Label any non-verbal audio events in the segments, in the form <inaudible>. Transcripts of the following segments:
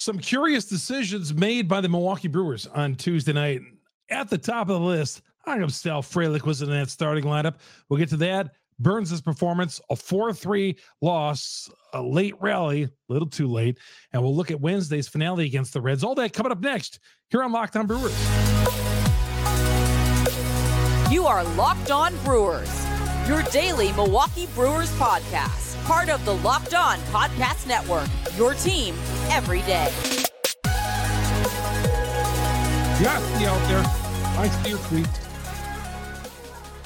Some curious decisions made by the Milwaukee Brewers on Tuesday night. At the top of the list, I know Sal Frelick was in that starting lineup. We'll get to that. Burnes' performance, a 4 3 loss, a late rally, a little too late. And we'll look at Wednesday's finale against the Reds. All that coming up next here on Locked On Brewers. You are Locked On Brewers, your daily Milwaukee Brewers podcast part of the Locked On Podcast Network. Your team every day. Yeah, I see out there. I see your tweets.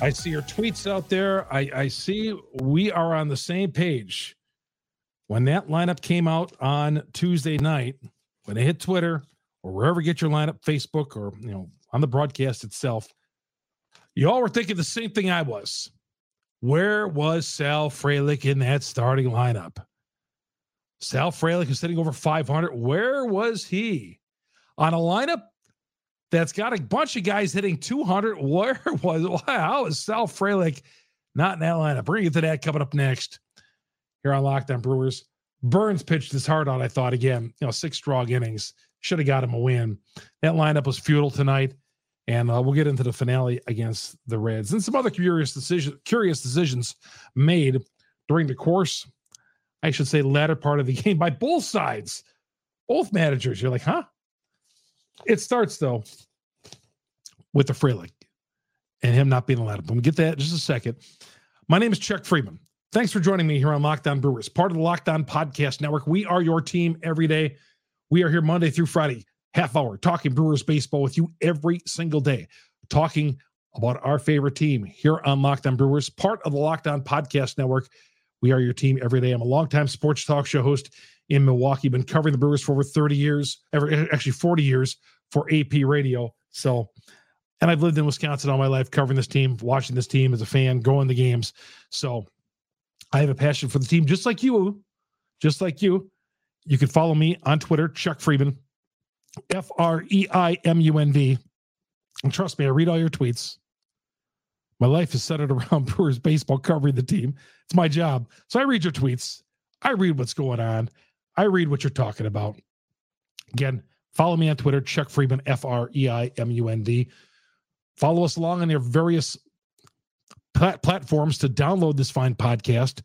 I see your tweets out there. I, I see we are on the same page. When that lineup came out on Tuesday night, when they hit Twitter or wherever you get your lineup, Facebook or you know on the broadcast itself, you all were thinking the same thing I was. Where was Sal Frelick in that starting lineup? Sal Frelick is sitting over 500. Where was he on a lineup that's got a bunch of guys hitting 200? <laughs> Where was how is Sal Frelick not in that lineup? We're gonna get to that coming up next here on Locked On Brewers. Burnes pitched his heart out. I thought again, you know, six strong innings should have got him a win. That lineup was futile tonight. And uh, we'll get into the finale against the Reds and some other curious decision, curious decisions made during the course, I should say, latter part of the <laughs> game by both sides, both managers. You're like, huh? It starts though with the Frelick and him not being allowed. But We'll get that just a second. My name is Chuck Freimund. Thanks for joining me here on Locked On Brewers, part of the Locked On Podcast Network. We are your team every day. We are here Monday through Friday, half hour talking Brewers baseball with you every single day, talking about our favorite team here on Locked On Brewers, part of the Locked On Podcast Network. We are your team every day. I'm a longtime sports talk show host in Milwaukee, been covering the Brewers for over 30 years, ever actually 40 years for AP radio. So, and I've lived in Wisconsin all my life covering this team, watching this team as a fan, going the games. So I have a passion for the team, just like you, just like you. You can follow me on Twitter, Chuck Freimund, F R E I M U N D. And trust me, I read all your tweets. My life is centered <laughs> around Brewers baseball covering the team. It's my job. So I read your tweets. I read what's going on. I read what you're talking about. Again, follow me on Twitter, Chuck Freimund, F R E I M U N D. Follow us along on your various plat- platforms to download this fine podcast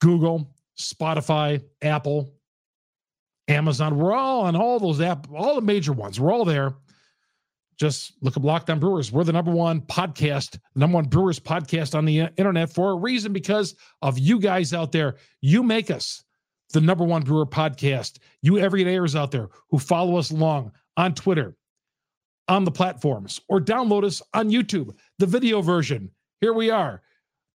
Google, Spotify, Apple, Amazon. We're all on all those app, all the major ones. We're all there. Just look up Locked On Brewers. We're the number one podcast, number one Brewers podcast on the internet for a reason because of you guys out there. You make us the number one Brewer podcast. You everydayers out there who follow us along on Twitter, on the platforms, or download us on YouTube, the video version. Here we are.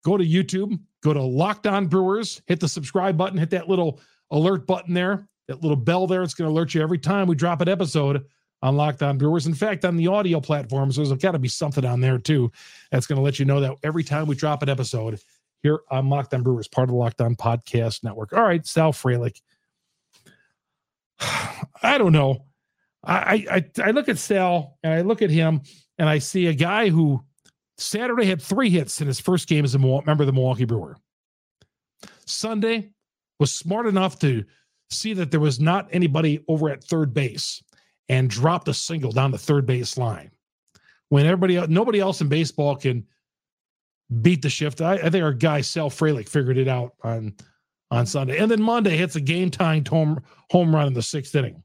Go to YouTube, go to Locked On Brewers, hit the subscribe button, hit that little alert button there that little bell there. It's going to alert you every time we drop an episode on Locked On Brewers. In fact, on the audio platforms, there's got to be something on there too that's going to let you know that every time we drop an episode here on Locked On Brewers, part of the Locked On Podcast Network. All right, Sal Frelick. <sighs> I don't know. I, I I look at Sal and I look at him and I see a guy who Saturday had three hits in his first game as a member of the Milwaukee Brewer. Sunday was smart enough to see that there was not anybody over at third base and dropped a single down the third base line. When everybody, nobody else in baseball can beat the shift. I, I think our guy Sal Frelick figured it out on on Sunday, and then Monday hits a game tying home home run in the sixth inning.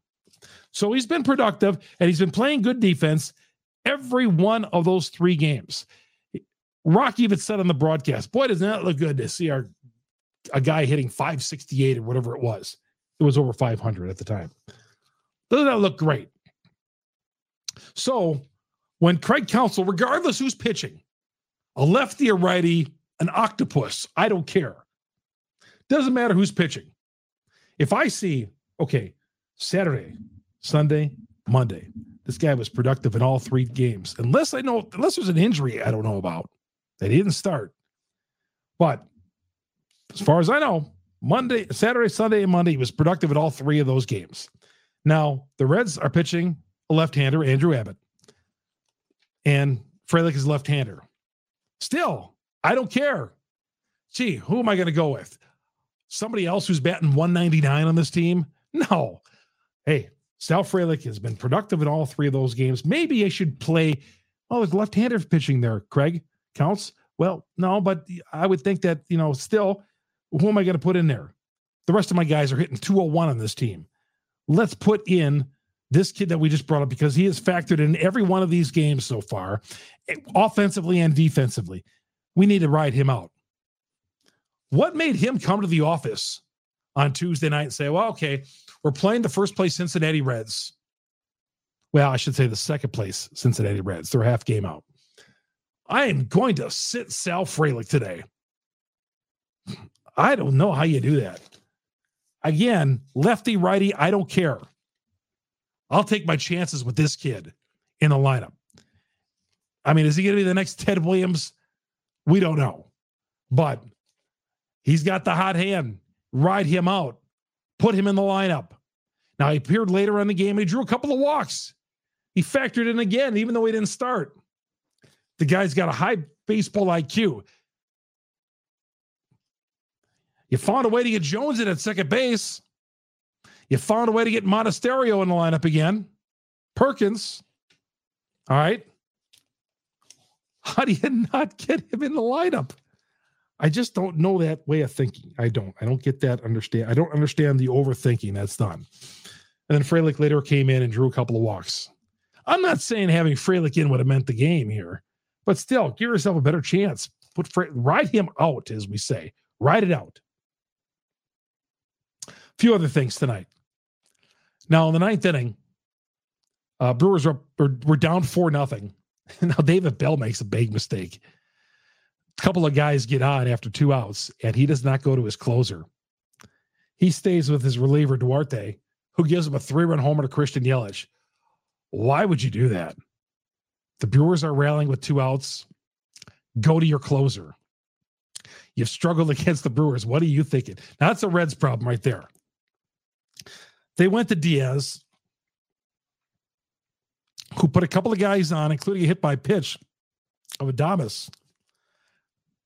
So he's been productive and he's been playing good defense every one of those three games. Rock even said on the broadcast, "Boy, does that look good to see our a guy hitting 568 or whatever it was." It was over 500 at the time. Doesn't that look great? So when Craig Counsell, regardless who's pitching, a lefty or righty, an octopus, I don't care. Doesn't matter who's pitching. If I see, okay, Saturday, Sunday, Monday, this guy was productive in all three games, unless I know, unless there's an injury I don't know about that he didn't start. But as far as I know, Monday, Saturday, Sunday, and Monday, he was productive at all three of those games. Now, the Reds are pitching a left hander, Andrew Abbott, and Frelick is left hander. Still, I don't care. Gee, who am I going to go with? Somebody else who's batting 199 on this team? No. Hey, Sal Frelick has been productive in all three of those games. Maybe I should play. Oh, there's left-hander pitching there. Craig Counsell. Well, no, but I would think that you know still, who am I going to put in there? The rest of my guys are hitting 201 on this team. Let's put in this kid that we just brought up because he has factored in every one of these games so far, eh, offensively and defensively. We need to ride him out. What made him come to the office on Tuesday night and say, well, okay, we're playing the first place Cincinnati Reds. Well, I should say the second place Cincinnati Reds. They're half game out. I am going to sit Sal Frelick today. I don't know how you do that. Again, lefty, righty, I don't care. I'll take my chances with this kid in the lineup. I mean, is he going to be the next Ted Williams? We don't know. But he's got the hot hand. Ride him out. Put him in the lineup. Now, he appeared later in the game. He drew a couple of walks. He factored in again, even though he didn't start. The guy's got a high baseball IQ. You found a way to get Jones in at second base. You found a way to get Monasterio in the lineup again. Perkins. All right. How do you not get him in the lineup? I just don't know that way of thinking. I don't. I don't get that understand. I don't understand the overthinking that's done. And then Frelick later came in and drew a couple of walks. I'm not saying having Frelick in would have meant the game here, but still, give yourself a better chance. Put Fre- ride him out, as we say. Ride it out. A few other things tonight. Now, in the ninth inning, uh, Brewers were, were, down four nothing. <laughs> now David Bell makes a big mistake. A couple of guys get on after two outs, and he does not go to his closer. He stays with his reliever Duarte, who gives him a three-run homer to Christian Yelich. Why would you do that? The Brewers are rallying with two outs. Go to your closer. You've struggled <laughs> against the Brewers. What are you thinking? Now, that's a Reds problem right there. They went to Diaz, who put a couple of guys on, including a hit by pitch of Adames,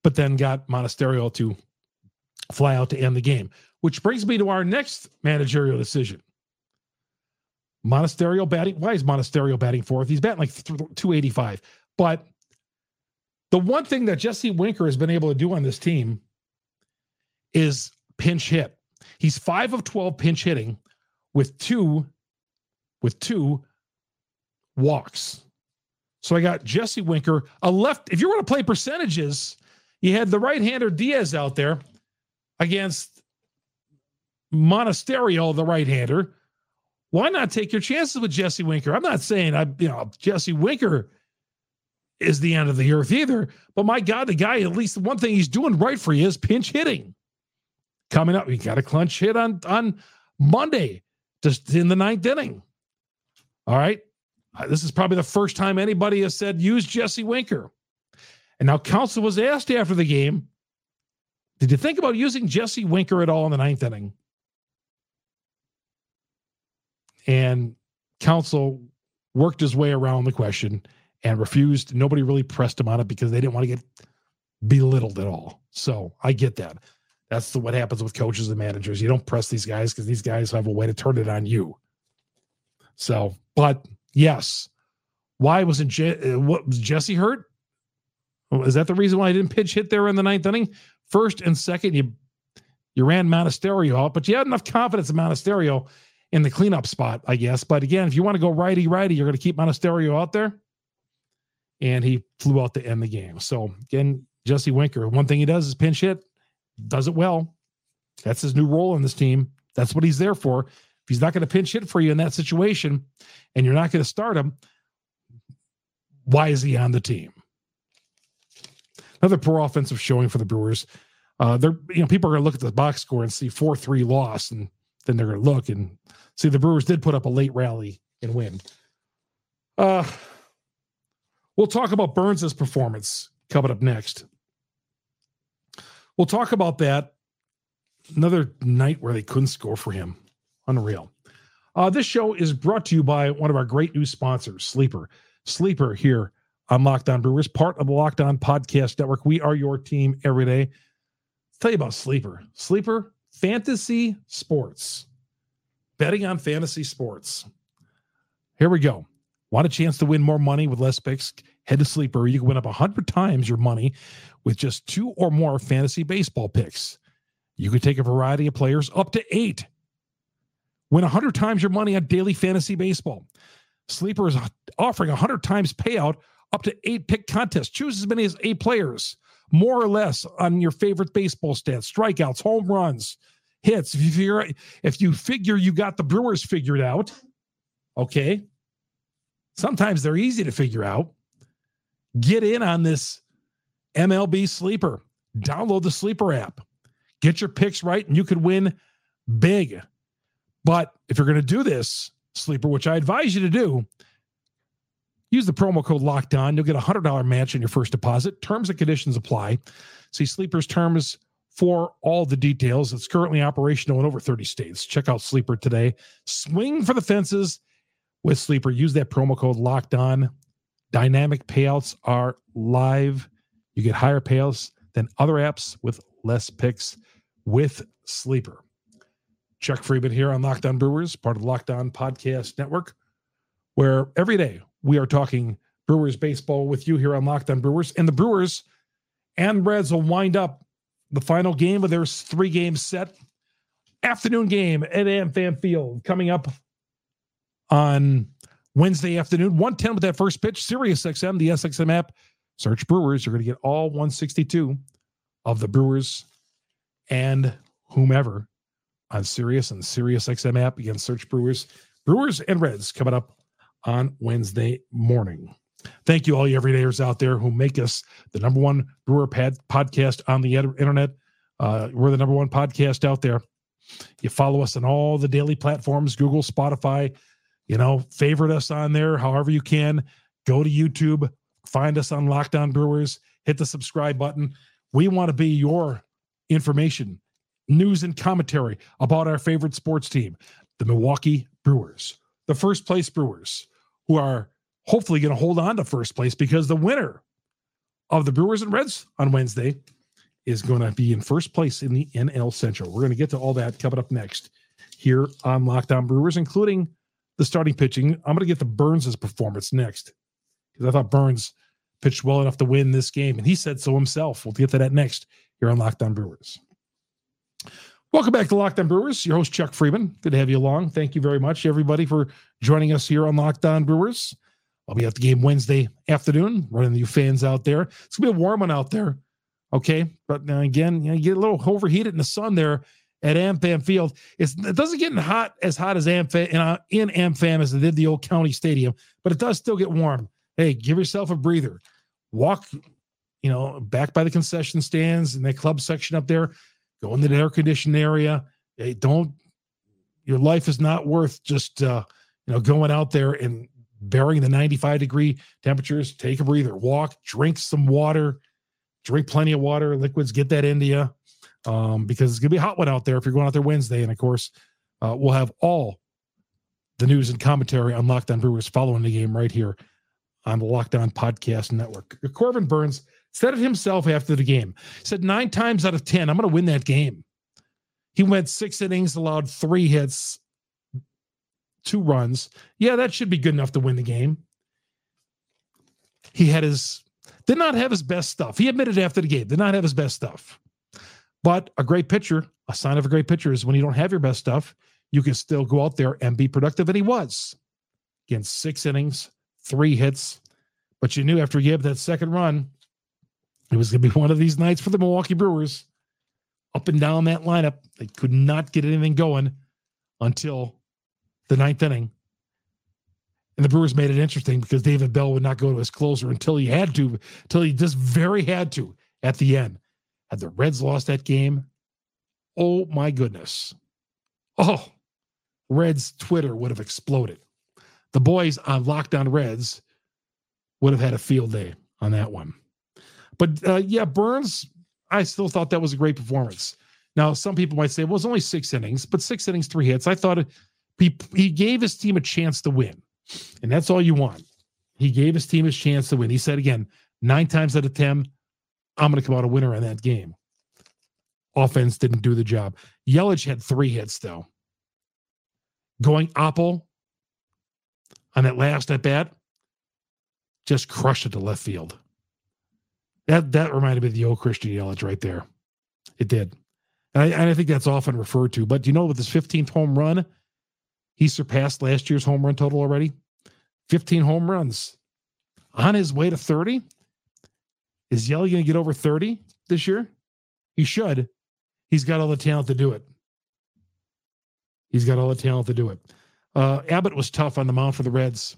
but then got Monasterio to fly out to end the game. Which brings me to our next managerial decision. Monasterio batting. Why is Monasterio batting fourth? He's batting like 285. But the one thing that Jesse Winker has been able to do on this team is pinch hit. He's five of 12 pinch hitting with two with two walks. So I got Jesse Winker, a left. If you want to play percentages, you had the right-hander Diaz out there against Monasterio, the right-hander. Why not take your chances with Jesse Winker? I'm not saying I, you know, Jesse Winker is the end of the earth either. But my God, the guy, at least one thing he's doing right for you is pinch hitting. Coming up, he got a clutch hit on on Monday just in the ninth inning. All right. Uh, this is probably the first time anybody has said use Jesse Winker. And now Counsell was asked after the game, did you think about using Jesse Winker at all in the ninth inning? And Counsell worked his way around the question and refused. Nobody really pressed him on it because they didn't want to get belittled at all. So I get that. That's the, what happens with coaches and managers. You don't press these guys because these guys have a way to turn it on you. So, but yes, why wasn't Je- uh, what was Jesse hurt? Is that the reason why I didn't pitch hit there in the ninth inning? First and second, you you ran Monasterio out, but you had enough confidence in Monasterio in the cleanup spot, I guess. But again, if you want to go righty righty, you're going to keep Monasterio out there. And he flew out to end the game. So again, Jesse Winker, one thing he does is pinch hit does it well. That's his new role in this team. That's what he's there for. If he's not going to pinch hit for you in that situation and you're not going to start him, why is he on the team? Another poor offensive showing for the Brewers. Uh, they're you know people are going to look at the box score and see four three loss, and then they're going to look and see the Brewers did put up a late rally and win. Uh, we'll talk about Burnes's performance coming up next. We'll talk about that. Another night where they couldn't score for him. Unreal. Uh, this show is brought to you by one of our great new sponsors, Sleeper. Sleeper here on Locked On Brewers, part of the Locked On Podcast Network. We are your team every day. Let's tell you about Sleeper. Sleeper, fantasy sports. Betting on fantasy sports. here we go. Want a chance to win more money with less picks? Head to Sleeper. You can win up 100 times your money with just two or more fantasy baseball picks. You could take a variety of players up to eight. Win 100 times your money on daily fantasy baseball. Sleeper is offering 100 times payout up to eight pick contests. Choose as many as eight players, more or less on your favorite baseball stats, strikeouts, home runs, hits. If you if you figure you got the Brewers figured out, okay. Sometimes they're easy to figure out. Get in on this MLB sleeper. Download the sleeper app. Get your picks right, and you could win big. But if you're going to do this, sleeper, which I advise you to do, use the promo code locked on. You'll get a $100 match on your first deposit. Terms and conditions apply. See Sleeper's terms for all the details. It's currently operational in over 30 states. Check out Sleeper today. Swing for the fences with Sleeper. Use that promo code locked on. Dynamic payouts are live. You get higher payouts than other apps with less picks with Sleeper. Chuck Freimund here on Locked On Brewers, part of the Locked On Podcast Network, where every day we are talking Brewers baseball with you here on Locked On Brewers. And the Brewers and Reds will wind up the final game of their three game set. Afternoon game at AmFam Field coming up on Wednesday afternoon, 110 with that first pitch. Sirius XM, the SXM app. Search Brewers. You're going to get all 162 of the Brewers and whomever on Sirius and Sirius XM app. Again, search Brewers, Brewers and Reds coming up on Wednesday morning. Thank you, all you everydayers out there who make us the number one Brewer pad podcast on the internet. Uh, we're the number one podcast out there. You follow us on all the daily platforms Google, Spotify. You know, favorite us on there however you can. Go to YouTube, find us on Locked On Brewers, hit the subscribe button. We want to be your information, news, and commentary about our favorite sports team, the Milwaukee Brewers, the first place Brewers, who are hopefully going to hold on to first place because the winner of the Brewers and Reds on Wednesday is going to be in first place in the NL Central. We're going to get to all that coming up next here on Locked On Brewers, including the starting pitching. I'm going to get the Burnes' performance next because I thought Burnes pitched well enough to win this game, and he said so himself. We'll get to that next here on Locked On Brewers. Welcome back to Locked On Brewers. Your host Chuck Freimund. Good to have you along. Thank you very much, everybody, for joining us here on Locked On Brewers. I'll be at the game Wednesday afternoon, running you fans out there. It's gonna be a warm one out there. Okay. But now again, you, know, you get a little overheated in the sun there at AmFam Field. It's, it doesn't get hot as hot as AmFam in, uh, in AmFam as it did the old county stadium, but it does still get warm. Hey, give yourself a breather. Walk, you know, back by the concession stands and the club section up there. Go into the air conditioned area. Hey, don't. Your life is not worth just uh, you know going out there and bearing the 95 degree temperatures, take a breather, walk, drink some water, drink plenty of water, liquids, get that into you um, because it's going to be a hot one out there if you're going out there Wednesday. And of course, uh, we'll have all the news and commentary on Locked On Brewers following the game right here on the Locked On Podcast Network. Corbin Burnes said it himself after the game. Said nine times out of 10, I'm going to win that game. He went six innings, allowed three hits, two runs. Yeah, that should be good enough to win the game. He had his, did not have his best stuff. He admitted after the game, did not have his best stuff. But a great pitcher, a sign of a great pitcher is when you don't have your best stuff, you can still go out there and be productive. And he was. Again, six innings, three hits. But you knew after he gave that second run, it was going to be one of these nights for the Milwaukee Brewers. Up and down that lineup, they could not get anything going until the ninth inning. And the Brewers made it interesting because David Bell would not go to his closer until he had to, until he just very had to at the end. Had the Reds lost that game, oh my goodness. Oh, Reds Twitter would have exploded. The boys on Locked On Reds would have had a field day on that one. But uh, yeah, Burnes, I still thought that was a great performance. Now, some people might say, well, it's only six innings, but six innings, three hits. I thought he, he gave his team a chance to win. And that's all you want. He gave his team a chance to win. He said again, nine times out of 10, I'm going to come out a winner in that game. Offense didn't do the job. Yelich had three hits, though. Going oppo, on that last at bat, just crushed it to left field. That that reminded me of the old Christian Yelich right there. It did. And I, and I think that's often referred to. But do you know, with his 15th home run, he surpassed last year's home run total already. 15 home runs on his way to 30. Is Yelich going to get over 30 this year? He should. He's got all the talent to do it. He's got all the talent to do it. Uh, Abbott was tough on the mound for the Reds.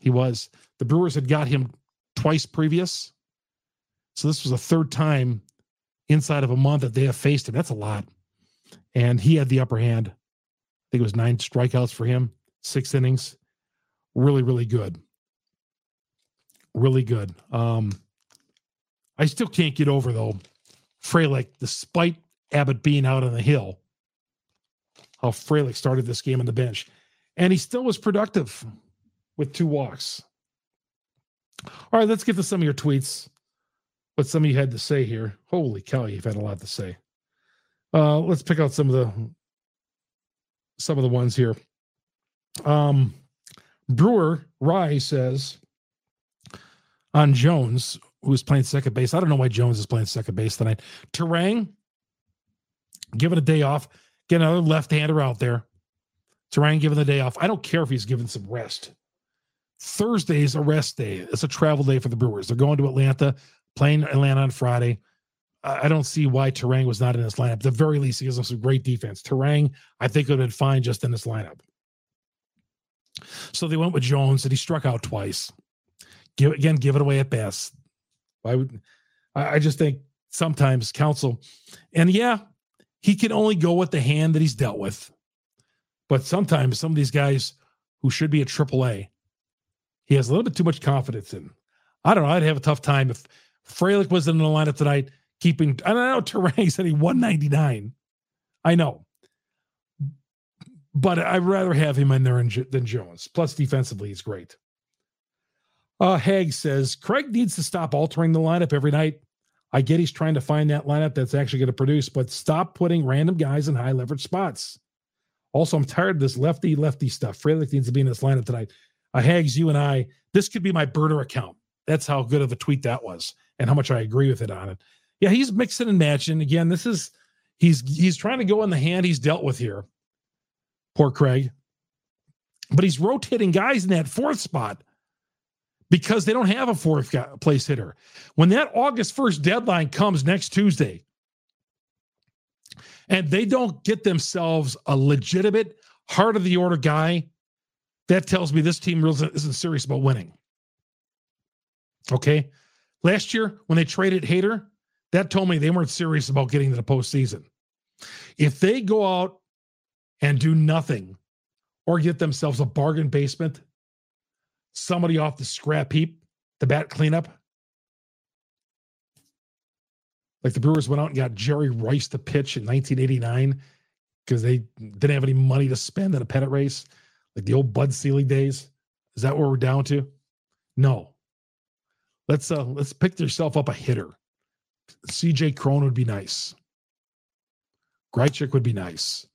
He was. The Brewers had got him twice previous. So this was the third time inside of a month that they have faced him. That's a lot. And he had the upper hand. I think it was nine strikeouts for him, six innings. Really, really good. Really good. Um, I still can't get over though, Frelick, despite Abbott being out on the hill, how Frelick started this game on the bench. And he still was productive with two walks. All right, let's get to some of your tweets. What some of you had to say here. Holy cow, you've had a lot to say. Uh, let's pick out some of the some of the ones here. Um, Brewer Rye says on Jones, who's playing second base. I don't know why Jones is playing second base tonight. Turang, given a day off, get another left-hander out there. Turang given the day off. I don't care if he's given some rest. Thursday's a rest day. It's a travel day for the Brewers. They're going to Atlanta, playing Atlanta on Friday. I don't see why Turang was not in this lineup. At the very least, he gives us a great defense. Turang, I think, would have been fine just in this lineup. So they went with Jones, and he struck out twice. Give again, give it away at best. Why would I, I just think sometimes Counsell, and yeah, he can only go with the hand that he's dealt with. But sometimes some of these guys who should be at AAA, he has a little bit too much confidence in. I don't know. I'd have a tough time if Frelick was in the lineup tonight, keeping. I don't know. <laughs> Turang said he 199. I know. But I'd rather have him in there than Jones. Plus, defensively, he's great. Uh, Haig says Craig needs to stop altering the lineup every night. I get he's trying to find that lineup that's actually going to produce, but stop putting random guys in high leverage spots. Also, I'm tired of this lefty lefty stuff. Frelick needs to be in this lineup tonight. Uh, Hags, you and I, this could be my burner account. That's how good of a tweet that was, and how much I agree with it on it. Yeah, he's mixing and matching. Again, this is he's he's trying to go in the hand he's dealt with here. Poor Craig, but he's rotating guys in that fourth spot because they don't have a fourth place hitter. When that August 1st deadline comes next Tuesday, and they don't get themselves a legitimate heart of the order guy, that tells me this team isn't serious about winning. Okay. Last year, when they traded Hader, that told me they weren't serious about getting to the postseason. If they go out and do nothing or get themselves a bargain basement, somebody off the scrap heap, the bat cleanup, like the Brewers went out and got Jerry Rice to pitch in 1989 because they didn't have any money to spend in a pennant race, like the old Bud Selig days. Is that where we're down to? No. Let's uh let's pick yourself up a hitter. CJ Cron would be nice. Grichuk would be nice.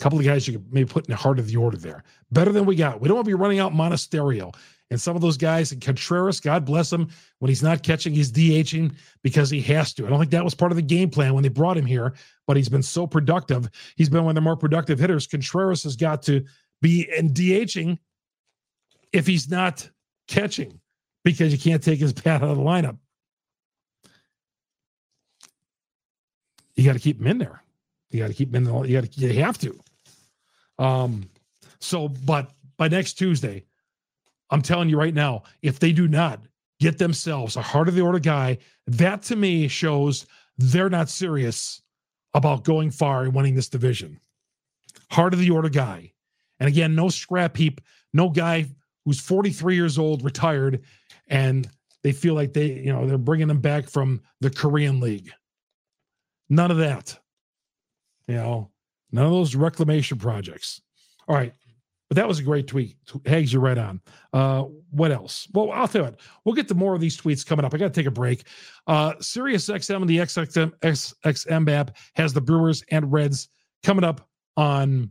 A couple of guys you could maybe put in the heart of the order there. Better than we got. We don't want to be running out Monasterio. And some of those guys, and Contreras, God bless him, when he's not catching, he's DHing because he has to. I don't think that was part of the game plan when they brought him here, but he's been so productive. He's been one of the more productive hitters. Contreras has got to be in DHing if he's not catching because you can't take his <laughs> bat out of the lineup. You got to keep him in there. You got to keep him in the. You got to. You have to. Um. So, but by next Tuesday, I'm telling you right now, if they do not get themselves a heart of the order guy, that to me shows they're not serious about going far and winning this division. Heart of the order guy. And again, no scrap heap, no guy who's 43 years old, retired, and they feel like they, you know, they're bringing them back from the Korean League. None of that. You know, none of those reclamation projects. All right. But that was a great tweet. Hags, you're right on. Uh, what else? Well, I'll tell you what. We'll get to more of these tweets coming up. I got to take a break. Uh, Sirius XM and the XXM, XXM app has the Brewers and Reds coming up on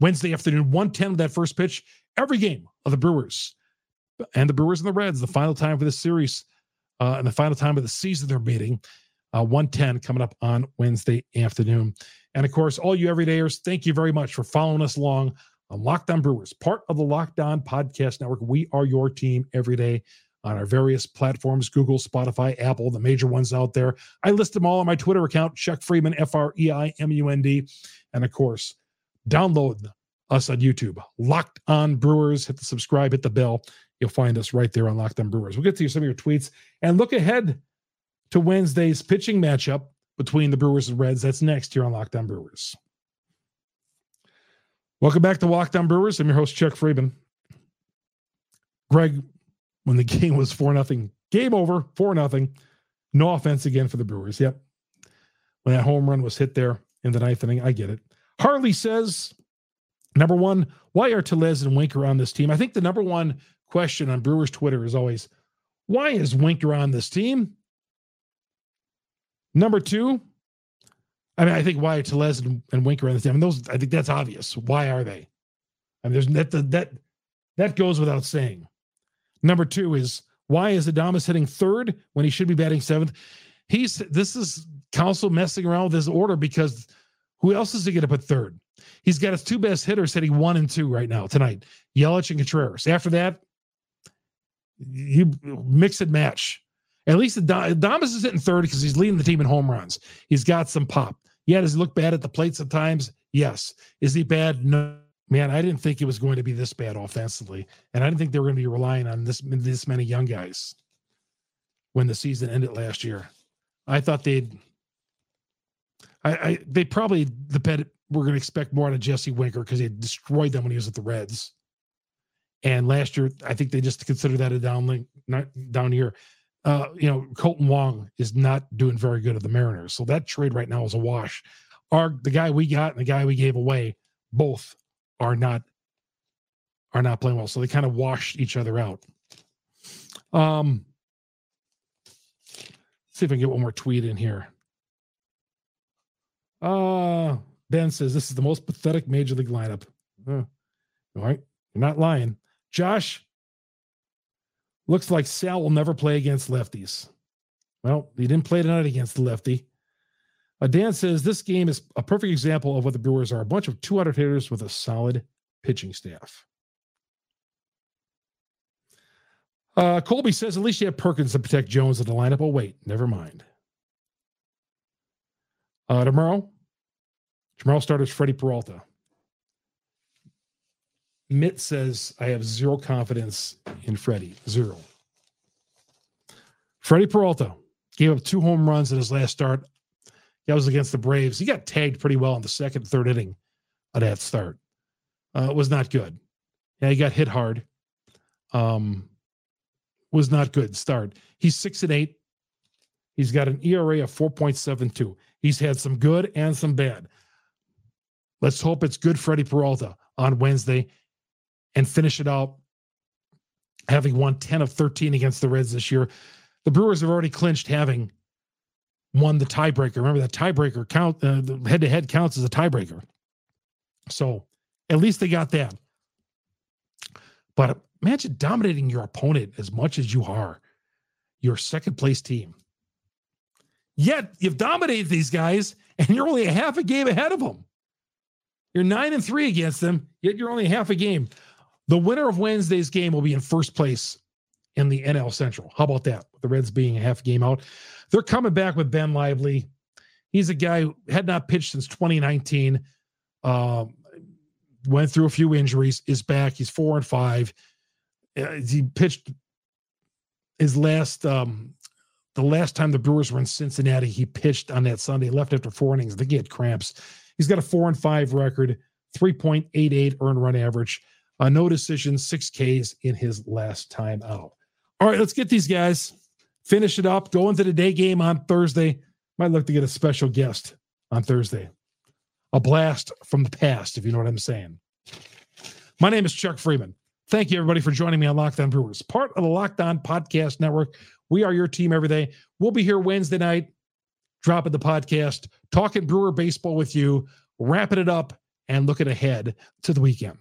Wednesday afternoon, 110 of that first pitch. Every game of the Brewers and the Brewers and the Reds, the final time for the series uh, and the final time of the season they're meeting. Uh, 110 coming up on Wednesday afternoon. And of course, all you everydayers, thank you very much for following us along on Locked On Brewers, part of the Locked On Podcast Network. We are your team every day on our various platforms Google, Spotify, Apple, the major ones out there. I list them all on my Twitter account, Chuck Freimund, F R E I M U N D. And of course, download us on YouTube, Locked On Brewers. Hit the subscribe, hit the bell. You'll find us right there on Locked On Brewers. We'll get to some of your tweets and look ahead to Wednesday's pitching matchup between the Brewers and Reds. That's next here on Locked On Brewers. Welcome back to Locked On Brewers. I'm your host, Chuck Freimund. Greg, when the <laughs> game was 4 nothing, game over, 4 nothing. No offense again for the Brewers. Yep. When that home run was hit there in the ninth inning, I get it. Harley says, number one, why are Tellez and Winker on this team? I think the number one question on Brewers Twitter is always, why is Winker on this team? Number two, I mean, I think why Tellez and, and Winker on the team. I mean, those I think that's obvious. Why are they? I mean, there's that that that goes without saying. Number two is why is Adames hitting third when he should be batting seventh? He's this is Counsell messing around with his order because who else is he going to put third? He's got his two best hitters hitting one and two right now tonight, Yelich and Contreras. After that, you mix and match. At least Adames is hitting third because he's leading the team in home runs. He's got some pop. Yeah, does he look bad at the plate sometimes? Yes. Is he bad? No. Man, I didn't think it was going to be this bad offensively, and I didn't think they were going to be relying on this this many young guys when the season ended last year. I thought they'd, I, I they probably the bet we're going to expect more out of Jesse Winker because he destroyed them when he was at the Reds. And last year, I think they just considered that a down link, not down year uh, you know, Kolten Wong is not doing very good at the Mariners. So that trade right now is a wash. Our the guy we got and the guy we gave away, both are not are not playing well. So they kind of wash each other out. Um see if I can get one more tweet in here. Uh Ben says this is the most pathetic major league lineup. Uh, all right, you're not lying. Josh, Looks like Sal will never play against lefties. Well, he didn't play tonight against the lefty. Uh, Dan says this game is a perfect example of what the Brewers are a bunch of 200 hitters with a solid pitching staff. Uh, Colby says at least you have Perkins to protect Jones in the lineup. Oh, wait, never mind. Uh, tomorrow, tomorrow starters Freddy Peralta. Mitt says, I have zero confidence in Freddy. Zero. Freddy Peralta gave up two home runs in his last start. That was against the Braves. He got tagged pretty well in the second, third inning of that start. Uh, it was not good. Yeah, he got hit hard. Um, was not good start. He's six and eight. He's got an ERA of 4.72. He's had some good and some bad. Let's hope it's good Freddy Peralta on Wednesday and finish it out having won 10 of 13 against the Reds this year. The Brewers have already clinched having won the tiebreaker. Remember that tiebreaker count, uh, the head to head counts as a tiebreaker. So at least they got that. But imagine dominating your opponent as much as you are your second place team. Yet you've dominated these guys and you're only a half a game ahead of them. You're nine and three against them, yet you're only half a game. The winner of Wednesday's game will be in first place in the NL Central. How about that? The Reds being a half game out. They're coming back with Ben Lively. He's a guy who had not pitched since 2019. Um, went through a few injuries, is back. He's four and five. Uh, he pitched his last um, the last time the Brewers were in Cincinnati, he pitched on that Sunday, left after four innings. He had cramps. He's got a four and five record, 3.88 earned run average. Uh, no decisions, six Ks in his last time out. All right, let's get these guys, finish it up, go into the day game on Thursday. Might look to get a special guest on Thursday. A blast from the past, if you know what I'm saying. My name is Chuck Freimund. Thank you, everybody, for joining me on Locked On Brewers, part of the Locked On Podcast Network. We are your team every day. We'll be here Wednesday night, dropping the podcast, talking Brewer baseball with you, wrapping it up, and looking ahead to the weekend.